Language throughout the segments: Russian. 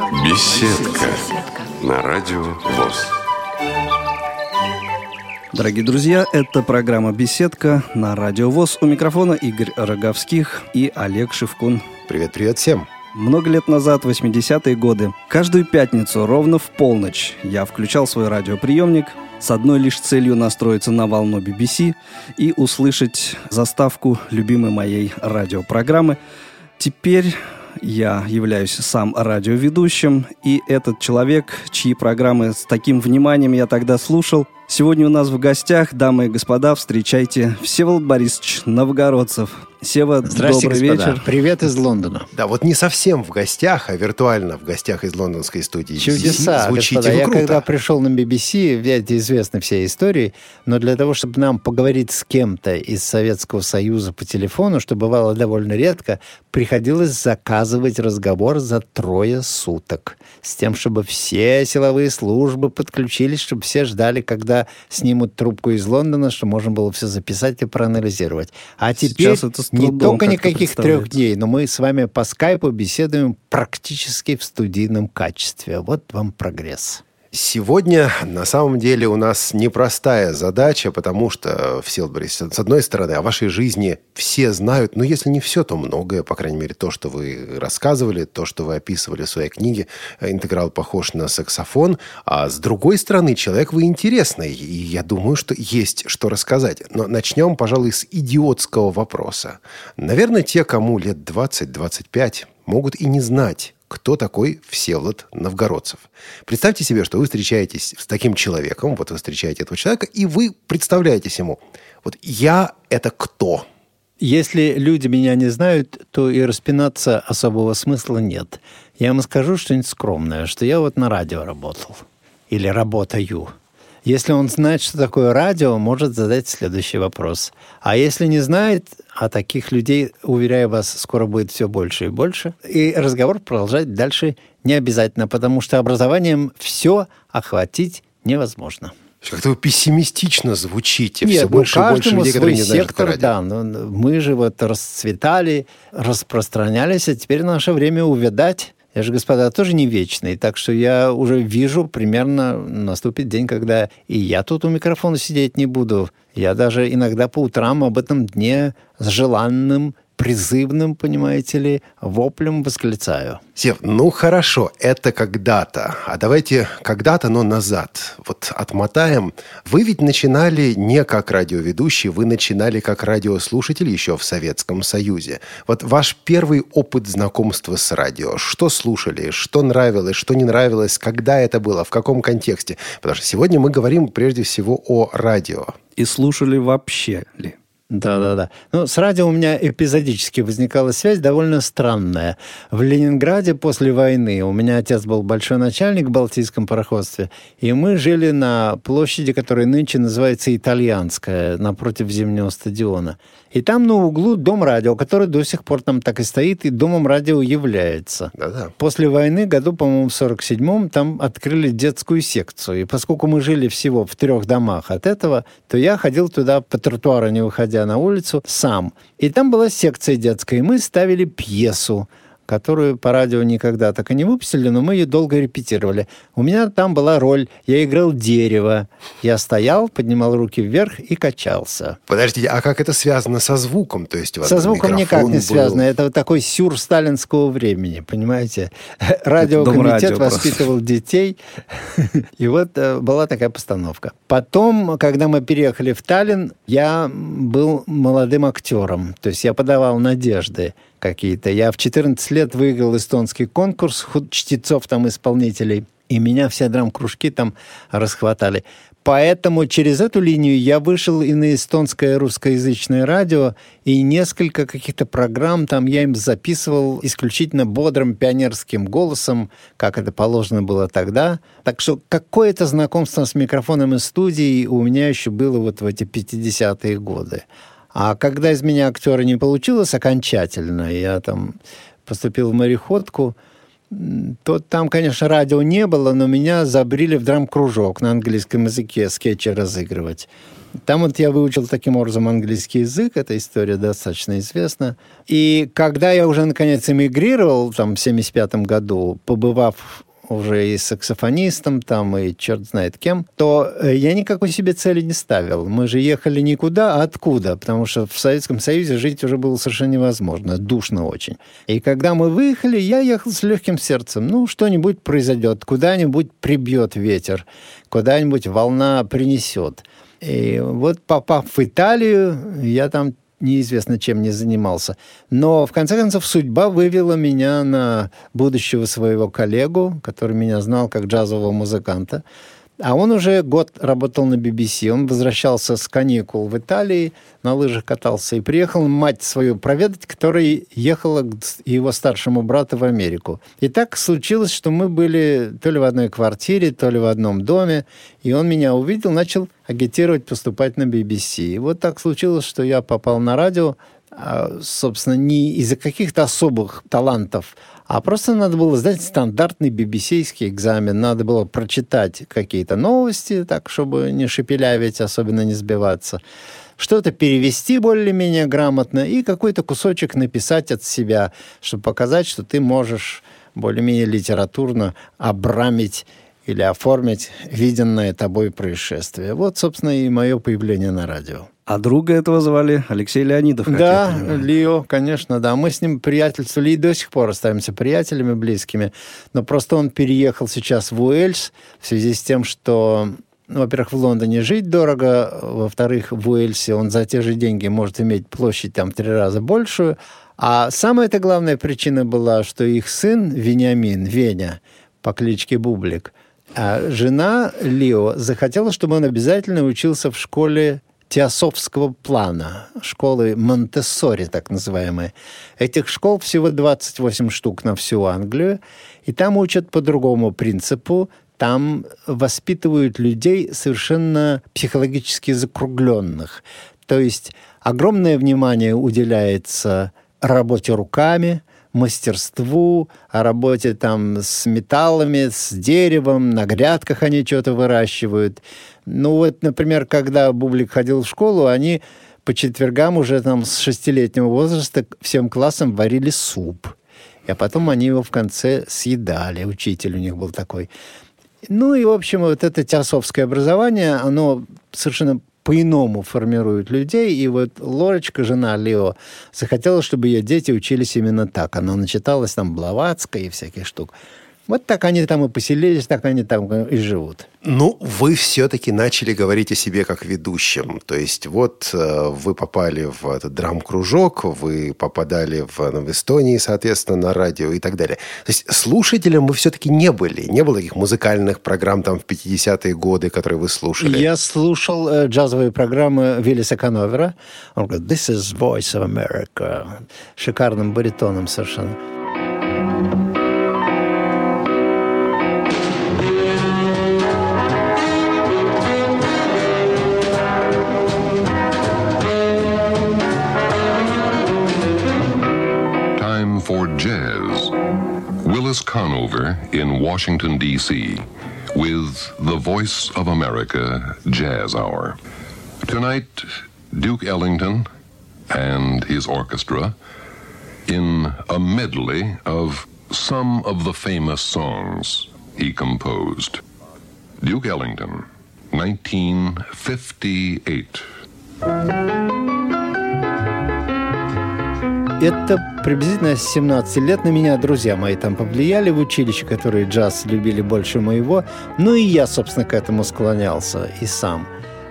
Беседка на радио ВОЗ. Дорогие друзья, это программа «Беседка» на Радио ВОЗ. У микрофона Игорь Роговских и Олег Шевкун. Привет-привет всем. Много лет назад, 80-е годы, каждую пятницу ровно в полночь я включал свой радиоприемник с одной лишь целью настроиться на волну BBC и услышать заставку любимой моей радиопрограммы. Теперь я являюсь сам радиоведущим, и этот человек, чьи программы с таким вниманием я тогда слушал, сегодня у нас в гостях, дамы и господа, встречайте Всеволод Борисович Новгородцев. Сева, Здрасте, добрый господа. вечер. Привет из Лондона. Да, вот не совсем в гостях, а виртуально в гостях из лондонской студии. Чудеса, Звучите господа. Я круто. когда пришел на BBC, ведь известны все истории, но для того, чтобы нам поговорить с кем-то из Советского Союза по телефону, что бывало довольно редко, приходилось заказывать разговор за трое суток. С тем, чтобы все силовые службы подключились, чтобы все ждали, когда снимут трубку из Лондона, что можно было все записать и проанализировать. А теперь не только никаких трех дней, но мы с вами по скайпу беседуем практически в студийном качестве. Вот вам прогресс. Сегодня на самом деле у нас непростая задача, потому что, Всеволод Борисович, с одной стороны, о вашей жизни все знают, но если не все, то многое, по крайней мере, то, что вы рассказывали, то, что вы описывали в своей книге, интеграл похож на саксофон, а с другой стороны, человек вы интересный, и я думаю, что есть что рассказать. Но начнем, пожалуй, с идиотского вопроса. Наверное, те, кому лет 20-25, могут и не знать, кто такой Всеволод Новгородцев. Представьте себе, что вы встречаетесь с таким человеком, вот вы встречаете этого человека, и вы представляетесь ему, вот я – это кто? Если люди меня не знают, то и распинаться особого смысла нет. Я вам скажу что-нибудь скромное, что я вот на радио работал. Или работаю. Если он знает, что такое радио, может задать следующий вопрос. А если не знает, а таких людей, уверяю вас, скоро будет все больше и больше, и разговор продолжать дальше не обязательно, потому что образованием все охватить невозможно. Как-то вы пессимистично звучите. Нет, Все ну, больше и больше людей, которые не знают, сектор, да. Ну, мы же вот расцветали, распространялись, а теперь наше время увядать. Я же, господа, тоже не вечный, так что я уже вижу, примерно наступит день, когда и я тут у микрофона сидеть не буду. Я даже иногда по утрам об этом дне с желанным, призывным, понимаете ли, воплем восклицаю. Сев, ну хорошо, это когда-то. А давайте когда-то, но назад. Вот отмотаем. Вы ведь начинали не как радиоведущий, вы начинали как радиослушатель еще в Советском Союзе. Вот ваш первый опыт знакомства с радио. Что слушали, что нравилось, что не нравилось, когда это было, в каком контексте? Потому что сегодня мы говорим прежде всего о радио. И слушали вообще ли? Да-да-да. Ну, с радио у меня эпизодически возникала связь довольно странная. В Ленинграде после войны у меня отец был большой начальник в Балтийском пароходстве, и мы жили на площади, которая нынче называется Итальянская, напротив Зимнего стадиона. И там на углу дом радио, который до сих пор там так и стоит, и домом радио является. Да-да. После войны, году, по-моему, в 47-м, там открыли детскую секцию. И поскольку мы жили всего в трех домах от этого, то я ходил туда по тротуару, не выходя на улицу, сам. И там была секция детская, и мы ставили пьесу которую по радио никогда так и не выпустили, но мы ее долго репетировали. У меня там была роль, я играл дерево. Я стоял, поднимал руки вверх и качался. Подождите, а как это связано со звуком? То есть у вас Со звуком никак не был? связано. Это вот такой сюр сталинского времени, понимаете? Радиокомитет радио просто. воспитывал детей. И вот э, была такая постановка. Потом, когда мы переехали в Таллин, я был молодым актером. То есть я подавал надежды какие-то. Я в 14 лет выиграл эстонский конкурс чтецов там исполнителей. И меня все драм-кружки там расхватали. Поэтому через эту линию я вышел и на эстонское русскоязычное радио, и несколько каких-то программ там я им записывал исключительно бодрым пионерским голосом, как это положено было тогда. Так что какое-то знакомство с микрофоном и студией у меня еще было вот в эти 50-е годы. А когда из меня актера не получилось окончательно, я там поступил в мореходку, то там, конечно, радио не было, но меня забрили в драм-кружок на английском языке скетчи разыгрывать. Там вот я выучил таким образом английский язык, эта история достаточно известна. И когда я уже, наконец, эмигрировал, там, в 75 году, побывав уже и саксофонистом там, и черт знает кем, то э, я никакой себе цели не ставил. Мы же ехали никуда, а откуда? Потому что в Советском Союзе жить уже было совершенно невозможно, душно очень. И когда мы выехали, я ехал с легким сердцем. Ну, что-нибудь произойдет, куда-нибудь прибьет ветер, куда-нибудь волна принесет. И вот попав в Италию, я там неизвестно чем не занимался. Но, в конце концов, судьба вывела меня на будущего своего коллегу, который меня знал как джазового музыканта. А он уже год работал на BBC. Он возвращался с каникул в Италии, на лыжах катался и приехал мать свою проведать, которая ехала к его старшему брату в Америку. И так случилось, что мы были то ли в одной квартире, то ли в одном доме. И он меня увидел, начал агитировать поступать на BBC. И вот так случилось, что я попал на радио, а, собственно, не из-за каких-то особых талантов, а просто надо было сдать стандартный BBC-ский экзамен. Надо было прочитать какие-то новости, так, чтобы не шепелявить, особенно не сбиваться. Что-то перевести более-менее грамотно и какой-то кусочек написать от себя, чтобы показать, что ты можешь более-менее литературно обрамить или оформить виденное тобой происшествие. Вот, собственно, и мое появление на радио. А друга этого звали Алексей Леонидов. Да, Лио, конечно, да. Мы с ним приятельствовали и до сих пор остаемся приятелями близкими. Но просто он переехал сейчас в Уэльс в связи с тем, что ну, во-первых, в Лондоне жить дорого, во-вторых, в Уэльсе он за те же деньги может иметь площадь там три раза большую. А самая-то главная причина была, что их сын Вениамин, Веня, по кличке Бублик, а жена Лио захотела, чтобы он обязательно учился в школе теософского плана, школы Монтессори, так называемые. Этих школ всего 28 штук на всю Англию, и там учат по другому принципу. Там воспитывают людей совершенно психологически закругленных. То есть огромное внимание уделяется работе руками, мастерству, о работе там с металлами, с деревом, на грядках они что-то выращивают. Ну вот, например, когда Бублик ходил в школу, они по четвергам уже там с шестилетнего возраста всем классом варили суп. А потом они его в конце съедали. Учитель у них был такой. Ну и, в общем, вот это теософское образование, оно совершенно по-иному формирует людей. И вот Лорочка, жена Лео, захотела, чтобы ее дети учились именно так. Она начиталась там Блаватской и всяких штук. Вот так они там и поселились, так они там и живут. Ну, вы все-таки начали говорить о себе как ведущем. То есть вот э, вы попали в этот драм-кружок, вы попадали в, ну, в Эстонии, соответственно, на радио и так далее. То есть слушателем вы все-таки не были. Не было таких музыкальных программ там в 50-е годы, которые вы слушали. Я слушал э, джазовые программы Виллиса Кановера. Он говорит, this is Voice of America. Шикарным баритоном совершенно. Willis Conover in Washington, D.C., with the Voice of America Jazz Hour. Tonight, Duke Ellington and his orchestra in a medley of some of the famous songs he composed. Duke Ellington, 1958. Это приблизительно с 17 лет на меня друзья мои там повлияли в училище, которые джаз любили больше моего. Ну и я, собственно, к этому склонялся и сам.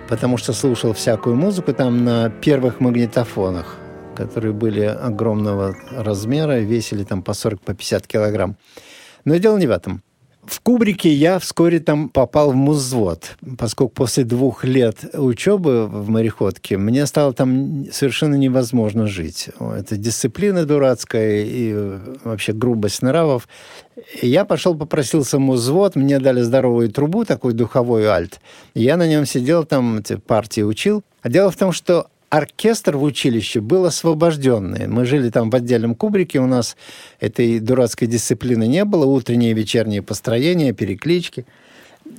Потому что слушал всякую музыку там на первых магнитофонах, которые были огромного размера, весили там по 40-50 по 50 килограмм. Но дело не в этом. В Кубрике я вскоре там попал в музвод, поскольку после двух лет учебы в мореходке мне стало там совершенно невозможно жить. Это дисциплина дурацкая и вообще грубость нравов. Я пошел, попросился музвод, мне дали здоровую трубу, такой духовой альт. Я на нем сидел, там эти партии учил. А дело в том, что оркестр в училище был освобожденный. Мы жили там в отдельном кубрике, у нас этой дурацкой дисциплины не было, утренние и вечерние построения, переклички.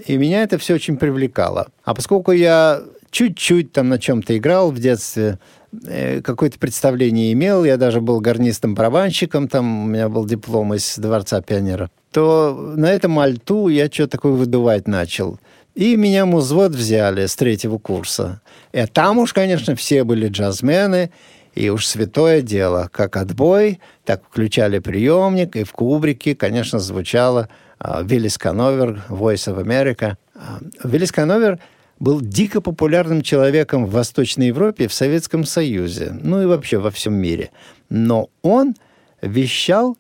И меня это все очень привлекало. А поскольку я чуть-чуть там на чем-то играл в детстве, э, какое-то представление имел, я даже был горнистом-барабанщиком, там у меня был диплом из Дворца пионеров, то на этом альту я что-то такое выдувать начал. И меня музвзвод взяли с третьего курса. И там уж, конечно, все были джазмены, и уж святое дело. Как отбой, так включали приемник, и в кубрике, конечно, звучало uh, Виллис Коновер, Voice of America. Uh, Виллис Коновер был дико популярным человеком в Восточной Европе, в Советском Союзе, ну и вообще во всем мире. Но он вещал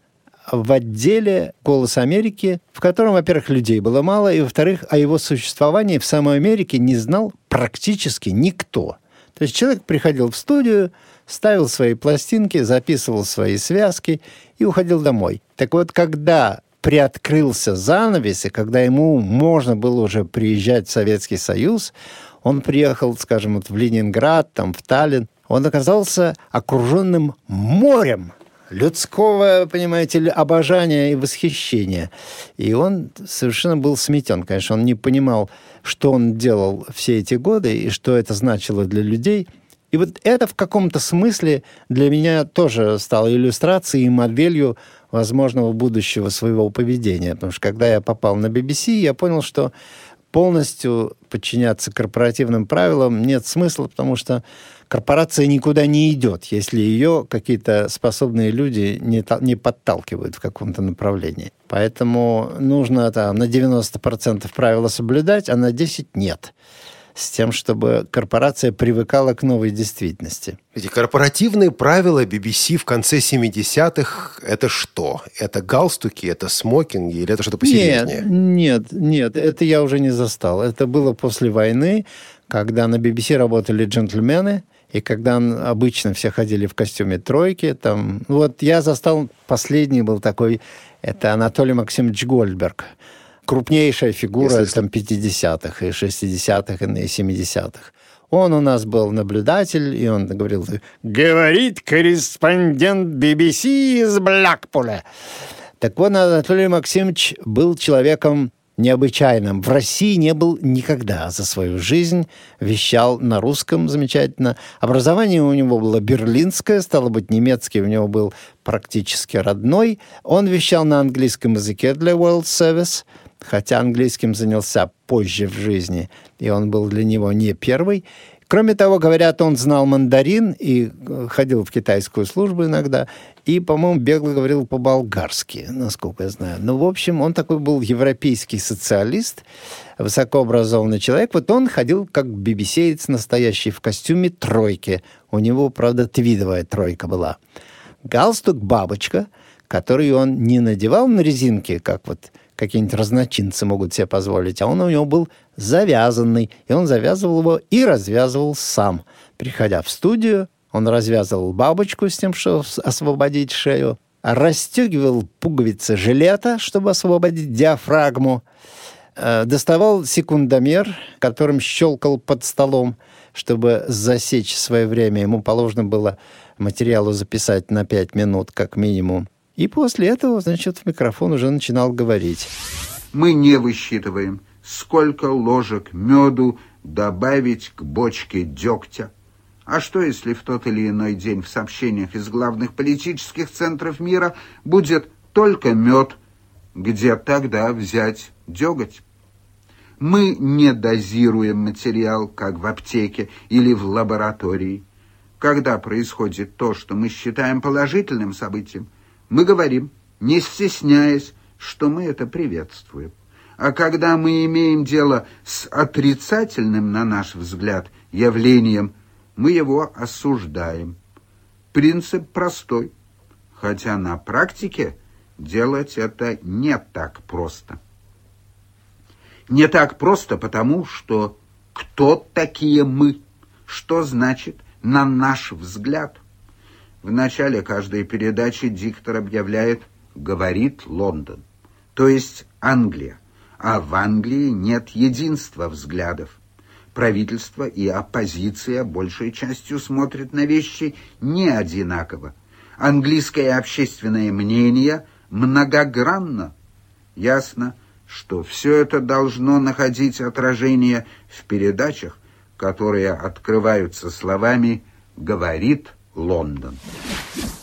в отделе «Голос Америки», в котором, во-первых, людей было мало, и, во-вторых, о его существовании в самой Америке не знал практически никто. То есть человек приходил в студию, ставил свои пластинки, записывал свои связки и уходил домой. Так вот, когда приоткрылся занавес, и когда ему можно было уже приезжать в Советский Союз, он приехал, скажем, вот в Ленинград, там, в Таллин, он оказался окруженным морем людского, понимаете обожания и восхищения. И он совершенно был сметен. Конечно, он не понимал, что он делал все эти годы и что это значило для людей. И вот это в каком-то смысле для меня тоже стало иллюстрацией и моделью возможного будущего своего поведения. Потому что когда я попал на BBC, я понял, что полностью подчиняться корпоративным правилам нет смысла, потому что корпорация никуда не идет, если ее какие-то способные люди не, не подталкивают в каком-то направлении. Поэтому нужно там, на 90% правила соблюдать, а на 10% нет с тем, чтобы корпорация привыкала к новой действительности. Эти корпоративные правила BBC в конце 70-х – это что? Это галстуки, это смокинги или это что-то посерьезнее? Нет, нет, нет, это я уже не застал. Это было после войны, когда на BBC работали джентльмены, и когда обычно все ходили в костюме тройки, там, вот я застал, последний был такой, это Анатолий Максимович Гольдберг, крупнейшая фигура Если... там 50-х и 60-х и 70-х. Он у нас был наблюдатель, и он говорил, говорит корреспондент BBC из Блэкпуля. Так вот, Анатолий Максимович был человеком необычайным. В России не был никогда за свою жизнь, вещал на русском замечательно. Образование у него было берлинское, стало быть, немецкий у него был практически родной. Он вещал на английском языке для World Service, хотя английским занялся позже в жизни, и он был для него не первый. Кроме того, говорят, он знал мандарин и э, ходил в китайскую службу иногда, и, по-моему, бегло говорил по-болгарски, насколько я знаю. Ну, в общем, он такой был европейский социалист, высокообразованный человек. Вот он ходил как бибисеец настоящий в костюме тройки. У него, правда, твидовая тройка была. Галстук «бабочка», который он не надевал на резинке, как вот какие-нибудь разночинцы могут себе позволить, а он у него был завязанный, и он завязывал его и развязывал сам. Приходя в студию, он развязывал бабочку с тем, чтобы освободить шею, расстегивал пуговицы жилета, чтобы освободить диафрагму, э, доставал секундомер, которым щелкал под столом, чтобы засечь свое время. Ему положено было материалу записать на 5 минут как минимум. И после этого, значит, в микрофон уже начинал говорить. Мы не высчитываем, сколько ложек меду добавить к бочке дегтя. А что, если в тот или иной день в сообщениях из главных политических центров мира будет только мед? Где тогда взять деготь? Мы не дозируем материал, как в аптеке или в лаборатории. Когда происходит то, что мы считаем положительным событием – мы говорим, не стесняясь, что мы это приветствуем. А когда мы имеем дело с отрицательным, на наш взгляд, явлением, мы его осуждаем. Принцип простой, хотя на практике делать это не так просто. Не так просто потому, что кто такие мы, что значит на наш взгляд. В начале каждой передачи диктор объявляет «Говорит Лондон», то есть Англия, а в Англии нет единства взглядов. правительство и оппозиция большей частью смотрят на вещи не одинаково. Английское общественное мнение многогранно. Ясно, что все это должно находить отражение в передачах, которые открываются словами «говорит Лондон».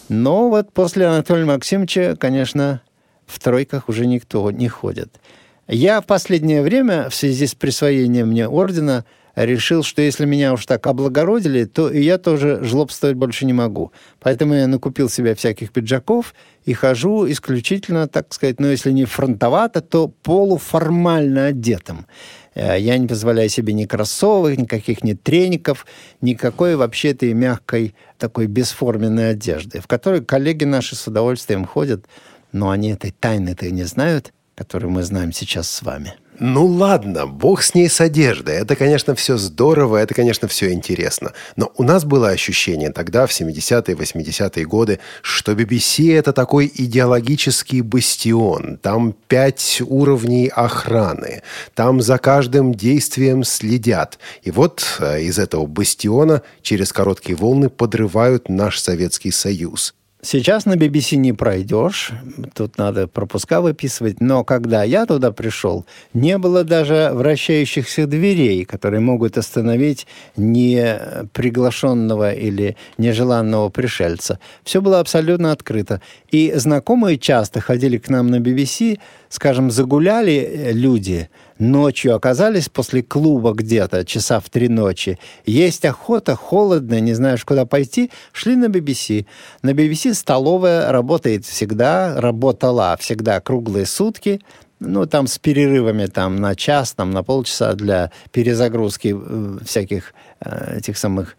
Но вот после Анатолия Максимовича, конечно, в тройках уже никто не ходит. Я в последнее время в связи с присвоением мне ордена решил, что если меня уж так облагородили, то и я тоже жлобствовать больше не могу. Поэтому я накупил себе всяких пиджаков и хожу исключительно, так сказать, ну, если не фронтовато, то полуформально одетым. Э, я не позволяю себе ни кроссовок, никаких ни треников, никакой вообще этой мягкой такой бесформенной одежды, в которой коллеги наши с удовольствием ходят, но они этой тайны-то не знают, которую мы знаем сейчас с вами. Ну ладно, бог с ней с одеждой. Это, конечно, все здорово, это, конечно, все интересно. Но у нас было ощущение тогда, в 70-е, 80-е годы, что BBC – это такой идеологический бастион. Там пять уровней охраны. Там за каждым действием следят. И вот э, из этого бастиона через короткие волны подрывают наш Советский Союз. Сейчас на BBC не пройдешь, тут надо пропуска выписывать, но когда я туда пришел, не было даже вращающихся дверей, которые могут остановить неприглашенного или нежеланного пришельца. Все было абсолютно открыто. И знакомые часто ходили к нам на BBC, скажем, загуляли люди – ночью оказались после клуба где-то, часа в три ночи, есть охота, холодно, не знаешь, куда пойти, шли на BBC. На BBC столовая работает всегда, работала всегда круглые сутки, ну, там с перерывами там на час, там на полчаса для перезагрузки э, всяких э, этих самых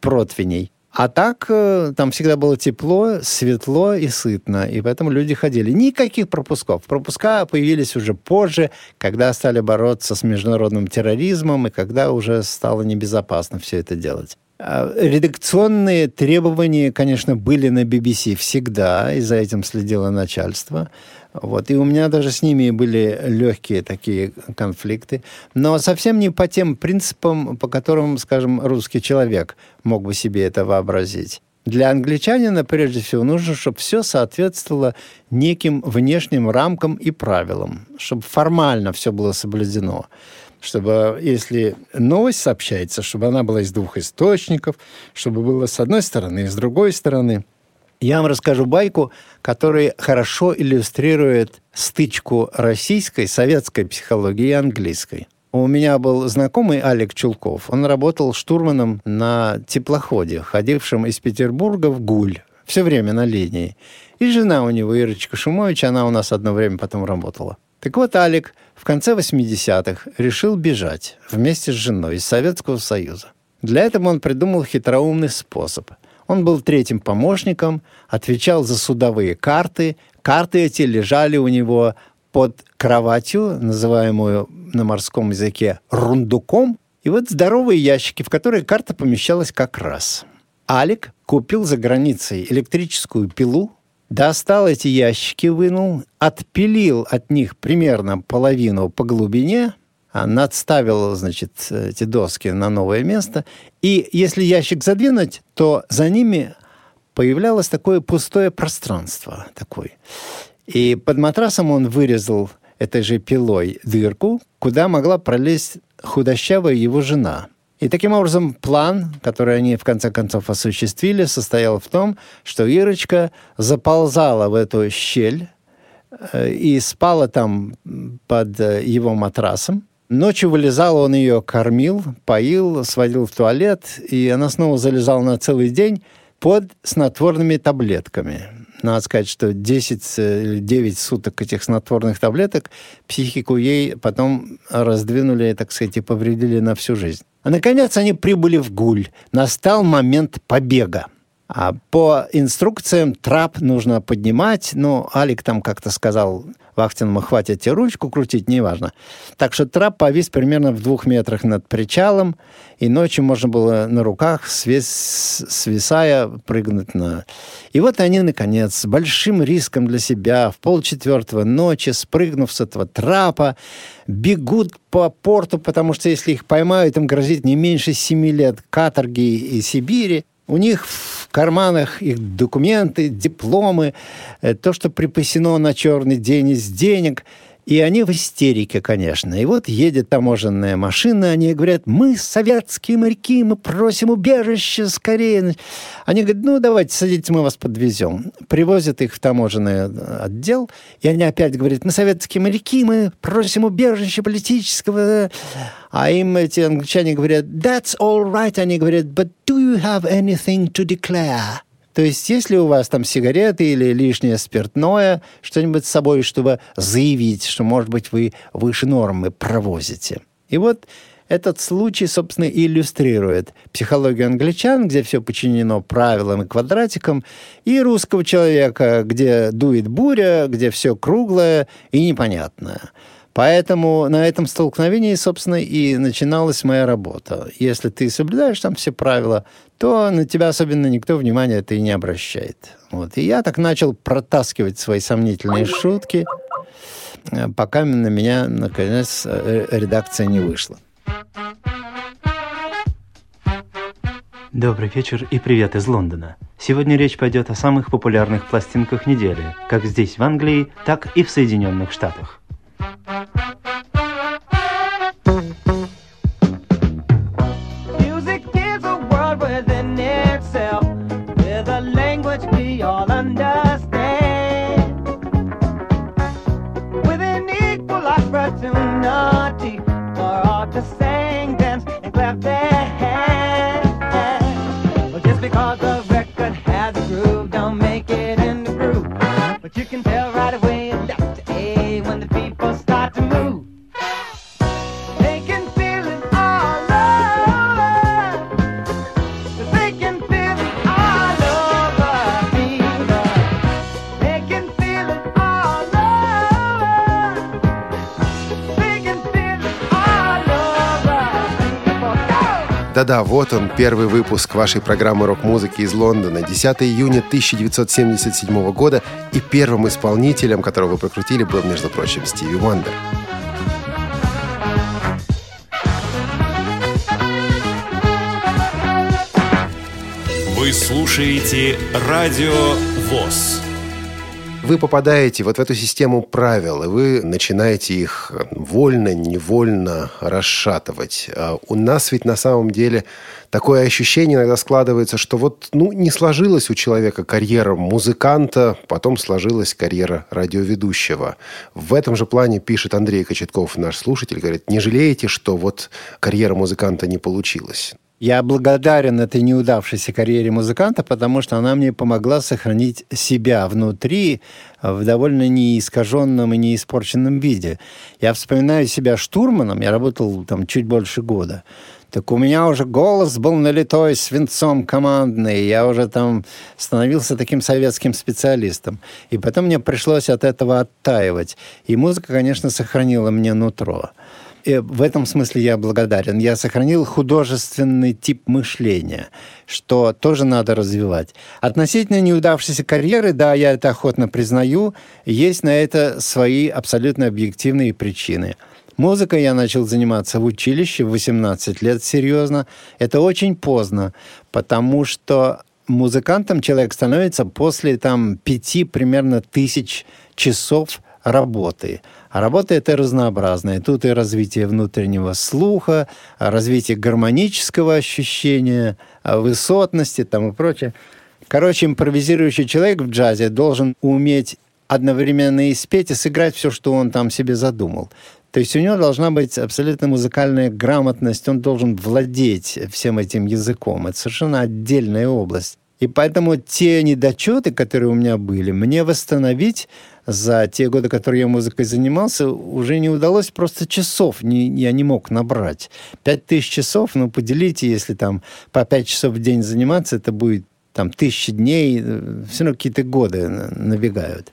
противней. А так э, там всегда было тепло, светло и сытно, и поэтому люди ходили. Никаких пропусков. Пропуска появились уже позже, когда стали бороться с международным терроризмом, и когда уже стало небезопасно все это делать. А, редакционные требования, конечно, были на BBC всегда, и за этим следило начальство. Вот. И у меня даже с ними были легкие такие конфликты. Но совсем не по тем принципам, по которым, скажем, русский человек мог бы себе это вообразить. Для англичанина, прежде всего, нужно, чтобы все соответствовало неким внешним рамкам и правилам, чтобы формально все было соблюдено чтобы, если новость сообщается, чтобы она была из двух источников, чтобы было с одной стороны и с другой стороны – я вам расскажу байку, которая хорошо иллюстрирует стычку российской, советской психологии и английской. У меня был знакомый Алик Чулков. Он работал штурманом на теплоходе, ходившем из Петербурга в Гуль. Все время на линии. И жена у него, Ирочка Шумович, она у нас одно время потом работала. Так вот, Алик в конце 80-х решил бежать вместе с женой из Советского Союза. Для этого он придумал хитроумный способ – он был третьим помощником, отвечал за судовые карты. Карты эти лежали у него под кроватью, называемую на морском языке рундуком. И вот здоровые ящики, в которые карта помещалась как раз. Алик купил за границей электрическую пилу, достал эти ящики, вынул, отпилил от них примерно половину по глубине – надставил, значит, эти доски на новое место. И если ящик задвинуть, то за ними появлялось такое пустое пространство. Такое. И под матрасом он вырезал этой же пилой дырку, куда могла пролезть худощавая его жена. И таким образом план, который они в конце концов осуществили, состоял в том, что Ирочка заползала в эту щель э, и спала там под э, его матрасом, Ночью вылезал, он ее кормил, поил, сводил в туалет, и она снова залезала на целый день под снотворными таблетками. Надо сказать, что 10 или 9 суток этих снотворных таблеток психику ей потом раздвинули, так сказать, и повредили на всю жизнь. А наконец они прибыли в Гуль. Настал момент побега. А по инструкциям трап нужно поднимать. Ну, Алик там как-то сказал, вахтенному хватит ручку крутить, неважно. Так что трап повис примерно в двух метрах над причалом, и ночью можно было на руках, свис, свисая, прыгнуть на... И вот они, наконец, с большим риском для себя, в полчетвертого ночи, спрыгнув с этого трапа, бегут по порту, потому что если их поймают, им грозит не меньше семи лет каторги и Сибири. У них в карманах их документы, дипломы, э, то, что припасено на черный день из денег – и они в истерике, конечно. И вот едет таможенная машина, они говорят, мы советские моряки, мы просим убежище скорее. Они говорят, ну, давайте, садитесь, мы вас подвезем. Привозят их в таможенный отдел, и они опять говорят, мы советские моряки, мы просим убежище политического. А им эти англичане говорят, that's all right. Они говорят, but do you have anything to declare? То есть, если у вас там сигареты или лишнее спиртное, что-нибудь с собой, чтобы заявить, что, может быть, вы выше нормы провозите. И вот этот случай, собственно, иллюстрирует психологию англичан, где все подчинено правилам и квадратикам, и русского человека, где дует буря, где все круглое и непонятное. Поэтому на этом столкновении, собственно, и начиналась моя работа. Если ты соблюдаешь там все правила, то на тебя особенно никто внимания это и не обращает. Вот. И я так начал протаскивать свои сомнительные шутки, э, пока на меня, наконец, э, редакция не вышла. Добрый вечер и привет из Лондона. Сегодня речь пойдет о самых популярных пластинках недели, как здесь в Англии, так и в Соединенных Штатах. Thank you. Да-да, вот он, первый выпуск вашей программы рок-музыки из Лондона. 10 июня 1977 года. И первым исполнителем, которого вы прокрутили, был, между прочим, Стиви Уандер. Вы слушаете Радио ВОЗ вы попадаете вот в эту систему правил, и вы начинаете их вольно, невольно расшатывать. А у нас ведь на самом деле такое ощущение иногда складывается, что вот ну, не сложилась у человека карьера музыканта, потом сложилась карьера радиоведущего. В этом же плане пишет Андрей Кочетков, наш слушатель, говорит, не жалеете, что вот карьера музыканта не получилась? Я благодарен этой неудавшейся карьере музыканта, потому что она мне помогла сохранить себя внутри в довольно неискаженном и неиспорченном виде. Я вспоминаю себя штурманом, я работал там чуть больше года. Так у меня уже голос был налитой свинцом командный, я уже там становился таким советским специалистом. И потом мне пришлось от этого оттаивать. И музыка, конечно, сохранила мне нутро. В этом смысле я благодарен. Я сохранил художественный тип мышления, что тоже надо развивать. Относительно неудавшейся карьеры, да, я это охотно признаю, есть на это свои абсолютно объективные причины. Музыкой я начал заниматься в училище в 18 лет серьезно. Это очень поздно, потому что музыкантом человек становится после там пяти примерно тысяч часов работы. А работа это разнообразная. Тут и развитие внутреннего слуха, развитие гармонического ощущения, а, высотности там и прочее. Короче, импровизирующий человек в джазе должен уметь одновременно и спеть, и сыграть все, что он там себе задумал. То есть у него должна быть абсолютно музыкальная грамотность, он должен владеть всем этим языком. Это совершенно отдельная область. И поэтому те недочеты, которые у меня были, мне восстановить за те годы, которые я музыкой занимался, уже не удалось просто часов, не, я не мог набрать. Пять тысяч часов, ну, поделите, если там по пять часов в день заниматься, это будет там тысячи дней, э, все равно какие-то годы набегают.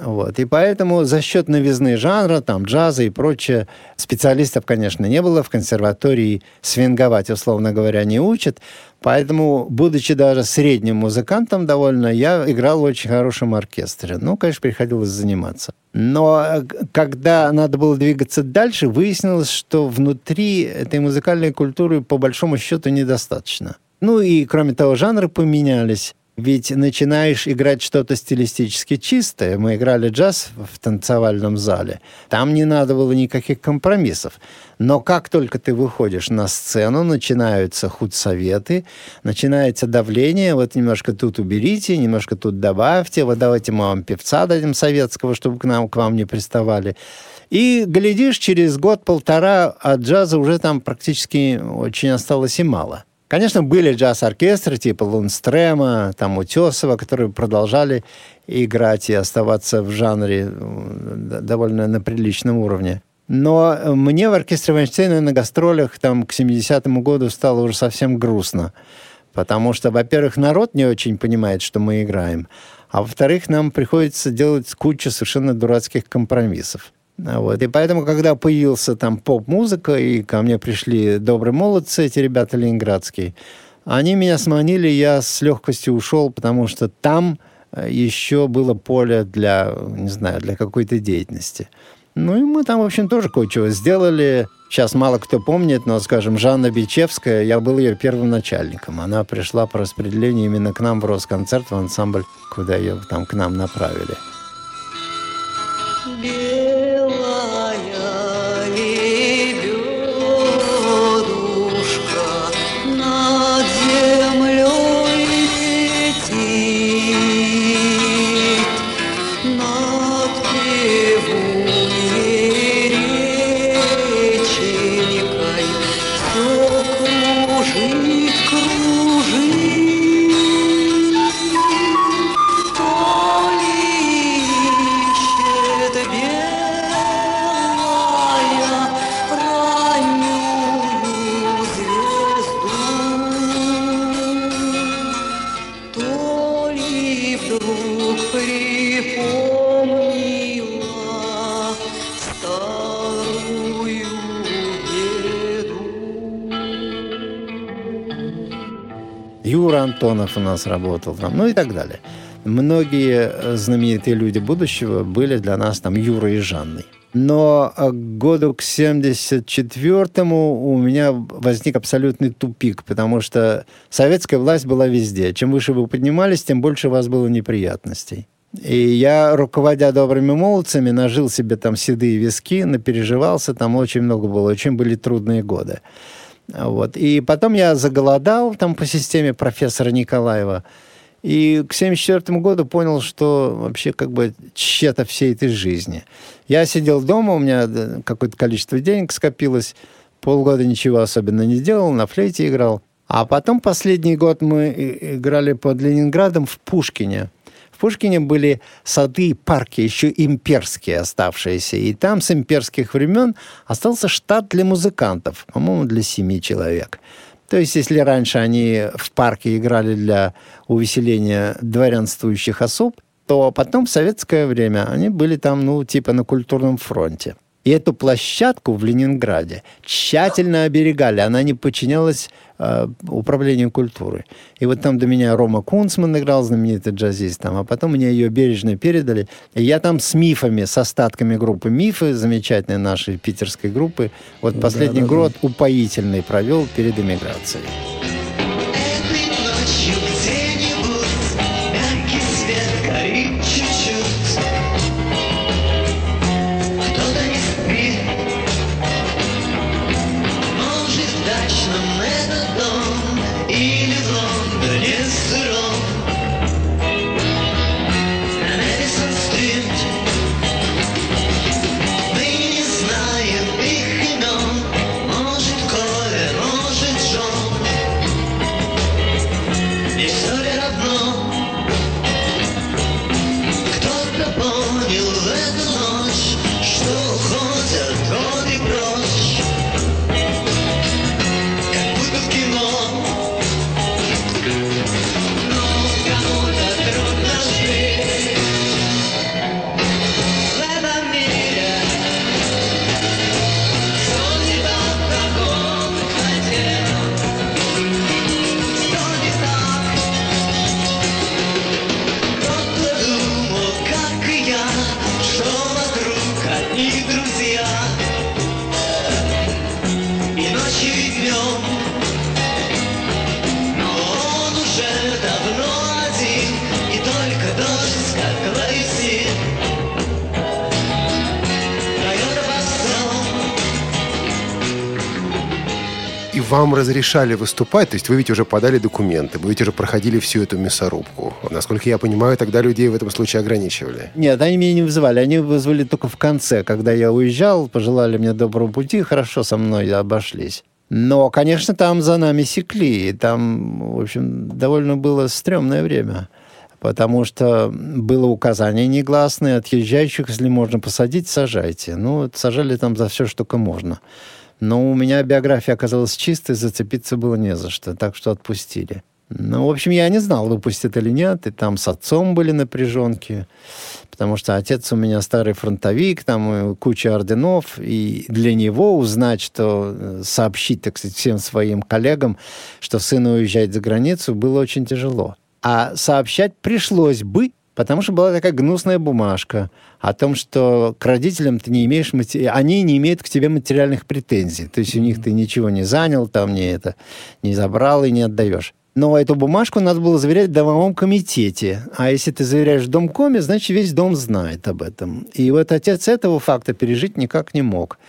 Вот. И поэтому за счет новизны жанра, там, джаза и прочее, специалистов, конечно, не было. В консерватории свинговать, условно говоря, не учат. Поэтому, будучи даже средним музыкантом довольно, я играл в очень хорошем оркестре. Ну, конечно, приходилось заниматься. Но э, когда надо было двигаться дальше, выяснилось, что внутри этой музыкальной культуры по большому счету недостаточно. Ну и, кроме того, жанры поменялись. Ведь начинаешь играть что-то стилистически чистое. Мы играли джаз в танцевальном зале. Там не надо было никаких компромиссов. Но как только ты выходишь на сцену, начинаются худсоветы, начинается давление. Вот немножко тут уберите, немножко тут добавьте. Вот давайте мы вам певца дадим советского, чтобы к нам, к вам не приставали. И, глядишь, через год-полтора от джаза уже там практически очень осталось и мало. Конечно, были джаз-оркестры типа Лунстрема, там Утесова, которые продолжали играть и оставаться в жанре довольно на приличном уровне. Но мне в оркестре Вайнштейна на гастролях там к 70-му году стало уже совсем грустно. Потому что, во-первых, народ не очень понимает, что мы играем. А во-вторых, нам приходится делать кучу совершенно дурацких компромиссов. Вот. И поэтому, когда появился там поп-музыка, и ко мне пришли добрые молодцы, эти ребята ленинградские, они меня сманили, я с легкостью ушел, потому что там э, еще было поле для, не знаю, для какой-то деятельности. Ну и мы там, в общем, тоже кое-чего сделали. Сейчас мало кто помнит, но, скажем, Жанна Бичевская, я был ее первым начальником. Она пришла по распределению именно к нам в Росконцерт, в ансамбль, куда ее там к нам направили. Юра Антонов у нас работал там, ну и так далее. Многие э, знаменитые люди будущего были для нас там Юрой и Жанной. Но э, году к 74-му у меня возник абсолютный тупик, потому что советская власть была везде. Чем выше вы поднимались, тем больше у вас было неприятностей. И я, руководя добрыми молодцами, нажил себе там седые виски, напереживался, там очень много было, очень были трудные годы. Вот. И потом я заголодал там по системе профессора Николаева. И к 1974 году понял, что вообще как бы тщета всей этой жизни. Я сидел дома, у меня какое-то количество денег скопилось, полгода ничего особенно не делал, на флейте играл. А потом последний год мы играли под Ленинградом в Пушкине. В Пушкине были сады и парки, еще имперские оставшиеся. И там с имперских времен остался штат для музыкантов, по-моему, для семи человек. То есть, если раньше они в парке играли для увеселения дворянствующих особ, то потом в советское время они были там, ну, типа на культурном фронте. И эту площадку в Ленинграде тщательно оберегали. Она не подчинялась э, управлению культуры. И вот там до меня Рома Кунцман играл, знаменитый джазист там, а потом мне ее бережно передали. И я там с мифами, с остатками группы «Мифы», замечательной нашей питерской группы, вот последний да, да, год да. упоительный провел перед эмиграцией. Вам разрешали выступать, то есть вы ведь уже подали документы, вы ведь уже проходили всю эту мясорубку. Насколько я понимаю, тогда людей в этом случае ограничивали. Нет, они меня не вызывали. Они вызвали только в конце, когда я уезжал, пожелали мне доброго пути, хорошо со мной обошлись. Но, конечно, там за нами секли. И там, в общем, довольно было стрёмное время. Потому что было указание негласное, отъезжающих, если можно посадить, сажайте. Ну, сажали там за все, что можно. Но у меня биография оказалась чистой, зацепиться было не за что, так что отпустили. Ну, в общем, я не знал, выпустят или нет, и там с отцом были напряженки, потому что отец у меня старый фронтовик, там куча орденов, и для него узнать, что э, сообщить, так сказать, всем своим коллегам, что сын уезжает за границу, было очень тяжело. А сообщать пришлось бы, потому что была такая гнусная бумажка о том, что к родителям ты не имеешь, они не имеют к тебе материальных претензий. То есть у них ты ничего не занял, там не это, не забрал и не отдаешь. Но эту бумажку надо было заверять в домовом комитете. А если ты заверяешь в домкоме, значит, весь дом знает об этом. И вот отец этого факта пережить никак не мог.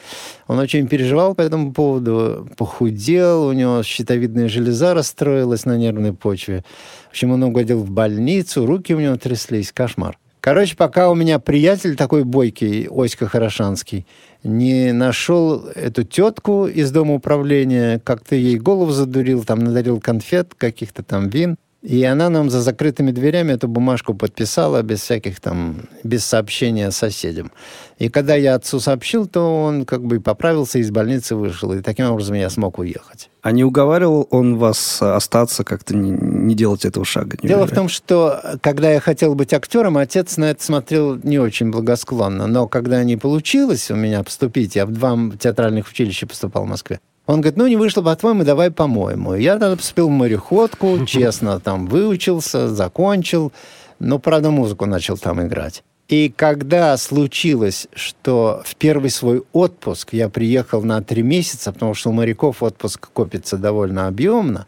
Он очень переживал по этому поводу, похудел, у него щитовидная железа расстроилась на нервной почве. В общем, он угодил в больницу, руки у него тряслись, кошмар. Короче, пока у меня приятель такой бойкий, Оська Хорошанский, не нашел эту тетку из дома управления, как-то ей голову задурил, там надарил конфет, каких-то там вин. И она нам за закрытыми дверями эту бумажку подписала без всяких там, без сообщения соседям. И когда я отцу сообщил, то он как бы поправился, из больницы вышел. И таким образом я смог уехать. А не уговаривал он вас остаться, как-то не, не делать этого шага? Неужели? Дело в том, что когда я хотел быть актером, отец на это смотрел не очень благосклонно. Но когда не получилось у меня поступить, я в два театральных училища поступал в Москве, он говорит, ну, не вышло, по-твоему, давай по-моему. Я тогда поступил в мореходку, честно, там выучился, закончил. Но, правда, музыку начал там играть. И когда случилось, что в первый свой отпуск я приехал на три месяца, потому что у моряков отпуск копится довольно объемно,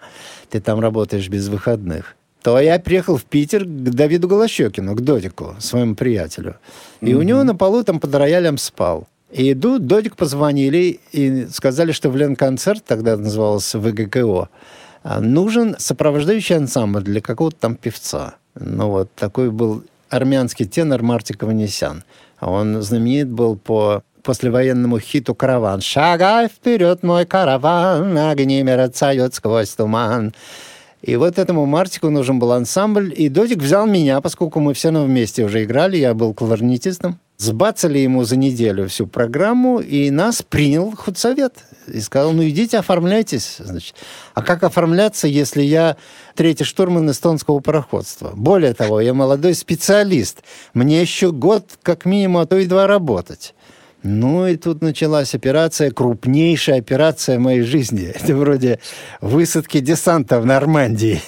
ты там работаешь без выходных, то я приехал в Питер к Давиду Голощекину, к Додику, своему приятелю. И mm-hmm. у него на полу там под роялем спал. И идут, Додик позвонили и сказали, что в Ленконцерт, тогда назывался ВГКО, а, нужен сопровождающий ансамбль для какого-то там певца. Ну вот, такой был армянский тенор Мартик Ванесян. Он знаменит был по послевоенному хиту «Караван». «Шагай вперед, мой караван, огни мерцают сквозь туман». И вот этому Мартику нужен был ансамбль, и Додик взял меня, поскольку мы все вместе уже играли, я был кларнетистом. Сбацали ему за неделю всю программу, и нас принял худсовет. И сказал, ну идите оформляйтесь. Значит. А как оформляться, если я третий штурман эстонского пароходства? Более того, я молодой специалист. Мне еще год как минимум, а то и два работать. Ну и тут началась операция, крупнейшая операция моей жизни. Это вроде высадки десанта в Нормандии.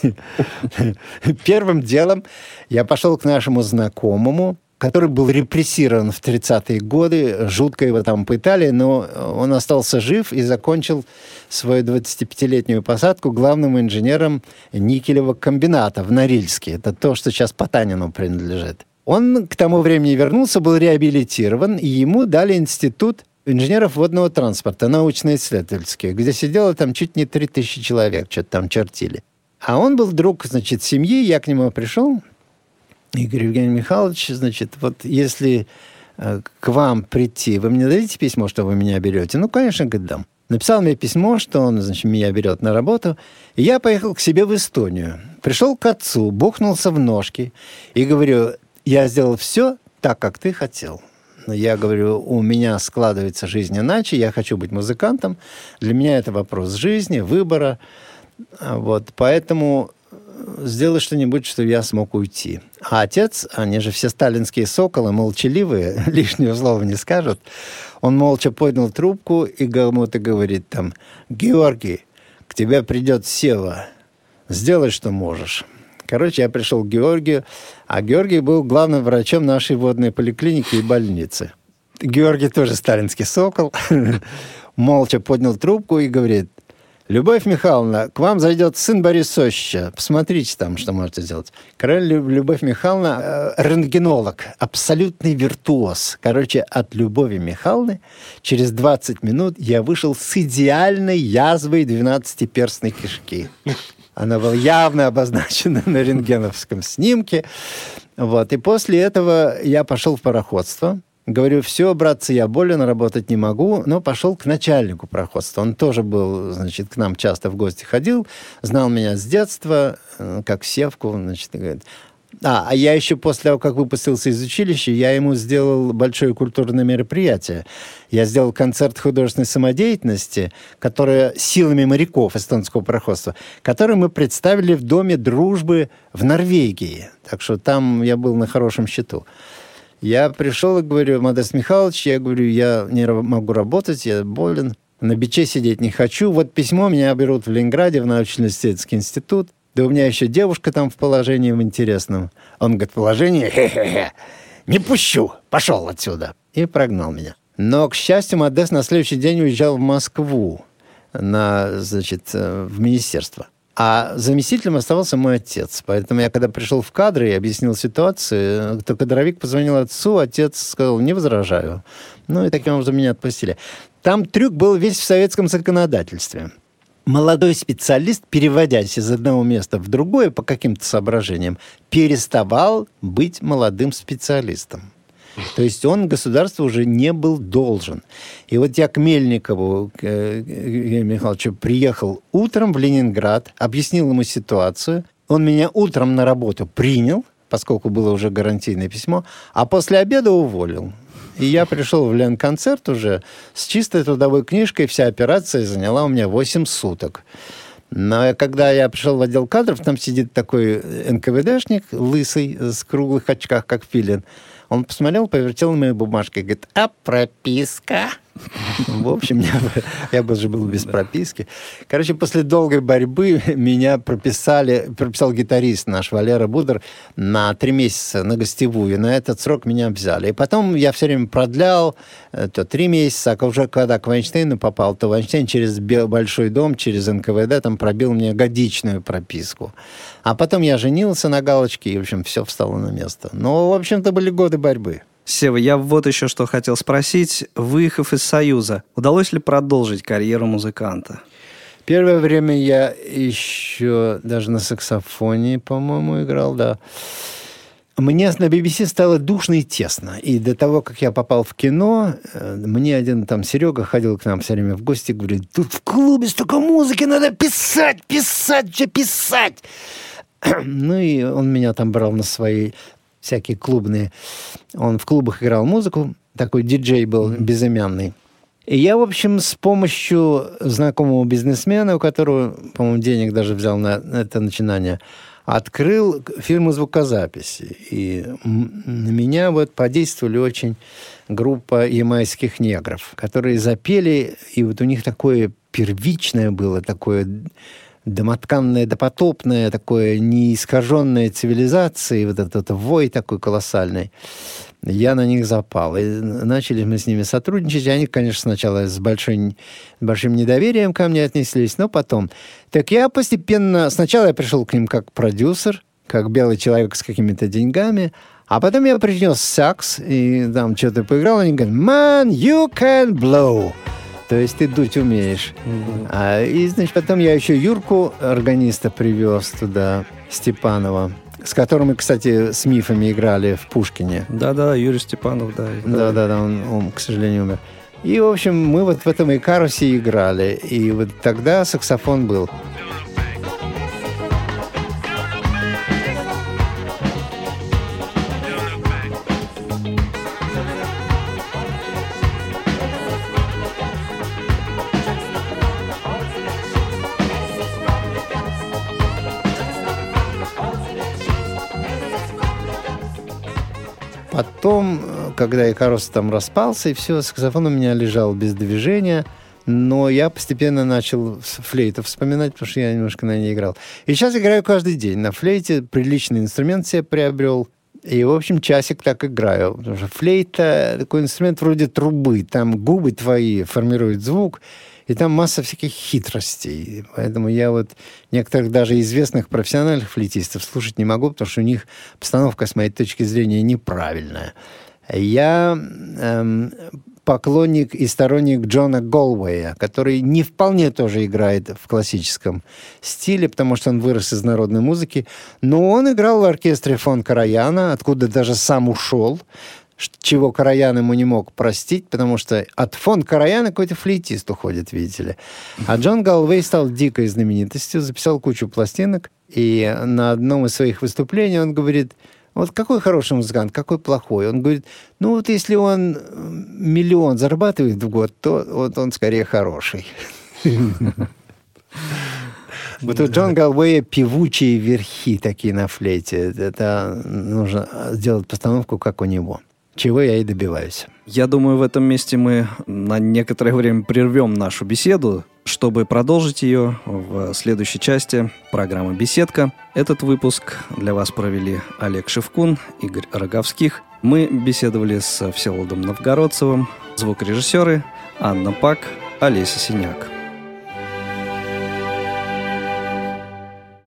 Первым делом я пошел к нашему знакомому, который был репрессирован в 30-е годы, жутко его там пытали, но он остался жив и закончил свою 25-летнюю посадку главным инженером никелевого комбината в Норильске. Это то, что сейчас Потанину принадлежит. Он к тому времени вернулся, был реабилитирован, и ему дали институт инженеров водного транспорта, научно-исследовательский, где сидело там чуть не 3000 человек, что-то там чертили. А он был друг, значит, семьи, я к нему пришел, Игорь Евгений Михайлович, значит, вот если э, к вам прийти, вы мне дадите письмо, что вы меня берете? Ну, конечно, говорит, дам. Написал мне письмо, что он, значит, меня берет на работу. И я поехал к себе в Эстонию. Пришел к отцу, бухнулся в ножки и говорю, я сделал все так, как ты хотел. Я говорю, у меня складывается жизнь иначе, я хочу быть музыкантом. Для меня это вопрос жизни, выбора. Вот, поэтому сделай что-нибудь, что я смог уйти. А отец, они же все сталинские соколы, молчаливые, лишнего слова не скажут. Он молча поднял трубку и кому-то говорит там, «Георгий, к тебе придет Сева, сделай, что можешь». Короче, я пришел к Георгию, а Георгий был главным врачом нашей водной поликлиники и больницы. Георгий тоже сталинский сокол, молча поднял трубку и говорит, Любовь Михайловна, к вам зайдет сын Борисовича. Посмотрите там, что можете сделать. Король Любовь Михайловна, э, рентгенолог, абсолютный виртуоз. Короче, от Любови Михайловны через 20 минут я вышел с идеальной язвой 12-перстной кишки. Она была явно обозначена на рентгеновском снимке. Вот. И после этого я пошел в пароходство. Говорю, все, братцы, я болен, работать не могу, но пошел к начальнику проходства. Он тоже был, значит, к нам часто в гости ходил, знал меня с детства, э, как Севку, значит, говорит, а, а я еще после того, как выпустился из училища, я ему сделал большое культурное мероприятие. Я сделал концерт художественной самодеятельности, которое силами моряков эстонского проходства, который мы представили в Доме дружбы в Норвегии. Так что там я был на хорошем счету. Я пришел и говорю, Модест Михайлович, я говорю, я не могу работать, я болен, на биче сидеть не хочу. Вот письмо меня берут в Ленинграде, в научно-исследовательский институт. Да у меня еще девушка там в положении в интересном. Он говорит, положение? Хе-хе-хе. Не пущу. Пошел отсюда. И прогнал меня. Но, к счастью, Модест на следующий день уезжал в Москву на, значит, э, в министерство. А заместителем оставался мой отец. Поэтому я, когда пришел в кадры и объяснил ситуацию, то кадровик позвонил отцу, отец сказал, не возражаю. Ну и таким образом меня отпустили. Там трюк был весь в советском законодательстве. Молодой специалист, переводясь из одного места в другое по каким-то соображениям, переставал быть молодым специалистом. То есть он государству уже не был должен. И вот я к Мельникову, к Евгению Михайловичу, приехал утром в Ленинград, объяснил ему ситуацию. Он меня утром на работу принял, поскольку было уже гарантийное письмо, а после обеда уволил. И я пришел в Ленконцерт уже с чистой трудовой книжкой. Вся операция заняла у меня 8 суток. Но когда я пришел в отдел кадров, там сидит такой НКВДшник, лысый, с круглых очках, как филин. Он посмотрел, повертел на мои бумажки и говорит, а прописка? В общем, я, я бы уже был без прописки. Короче, после долгой борьбы меня прописали, прописал гитарист наш Валера Будер на три месяца на гостевую. И на этот срок меня взяли. И потом я все время продлял, э, то три месяца, а уже когда к Вайнштейну попал, то Вайнштейн через Большой дом, через НКВД там пробил мне годичную прописку. А потом я женился на галочке, и, в общем, все встало на место. Но, в общем-то, были годы борьбы. Сева, я вот еще что хотел спросить. Выехав из Союза, удалось ли продолжить карьеру музыканта? Первое время я еще даже на саксофоне, по-моему, играл, да. Мне на BBC стало душно и тесно. И до того, как я попал в кино, э, мне один там Серега ходил к нам все время в гости, говорит, тут в клубе столько музыки, надо писать, писать, что писать. Ну и он меня там брал на свои всякие клубные. Он в клубах играл музыку, такой диджей был безымянный. И я, в общем, с помощью знакомого бизнесмена, у которого, по-моему, денег даже взял на это начинание, открыл фирму звукозаписи. И на меня вот подействовали очень группа ямайских негров, которые запели, и вот у них такое первичное было, такое домотканное, допотопное, такое неискаженное цивилизацией, вот этот, этот вой такой колоссальный, я на них запал. И начали мы с ними сотрудничать. Они, конечно, сначала с большой, большим недоверием ко мне отнеслись, но потом. Так я постепенно... Сначала я пришел к ним как продюсер, как белый человек с какими-то деньгами, а потом я принес сакс и там что-то поиграл, они говорят, man, you can blow. То есть ты дуть умеешь. Mm-hmm. А, и, значит, потом я еще Юрку, органиста, привез туда, Степанова, с которым мы, кстати, с мифами играли в Пушкине. Да-да, Юрий Степанов, да. Да-да-да, он, он, к сожалению, умер. И, в общем, мы вот в этом Икарусе играли. И вот тогда саксофон был. Потом, э, когда Икарос там распался, и все, саксофон у меня лежал без движения, но я постепенно начал флейту вспоминать, потому что я немножко на ней играл. И сейчас играю каждый день. На флейте приличный инструмент себе приобрел. И, в общем, часик так играю. Потому что флейта такой инструмент вроде трубы. Там губы твои формируют звук, и там масса всяких хитростей. Поэтому я вот некоторых даже известных профессиональных флейтистов слушать не могу, потому что у них постановка, с моей точки зрения, неправильная. Я эм, поклонник и сторонник Джона Голвея, который не вполне тоже играет в классическом стиле, потому что он вырос из народной музыки, но он играл в оркестре фон Караяна, откуда даже сам ушел, чего Караян ему не мог простить, потому что от фон Караяна какой-то флейтист уходит, видите ли. А Джон Галвей стал дикой знаменитостью, записал кучу пластинок, и на одном из своих выступлений он говорит – вот какой хороший музыкант, какой плохой? Он говорит, ну вот если он миллион зарабатывает в год, то вот он скорее хороший. Вот у Джон Галвея певучие верхи такие на флейте. Это нужно сделать постановку, как у него. Чего я и добиваюсь. Я думаю, в этом месте мы на некоторое время прервем нашу беседу, чтобы продолжить ее в следующей части программы «Беседка». Этот выпуск для вас провели Олег Шевкун, Игорь Роговских. Мы беседовали с Всеволодом Новгородцевым, звукорежиссеры Анна Пак, Олеся Синяк.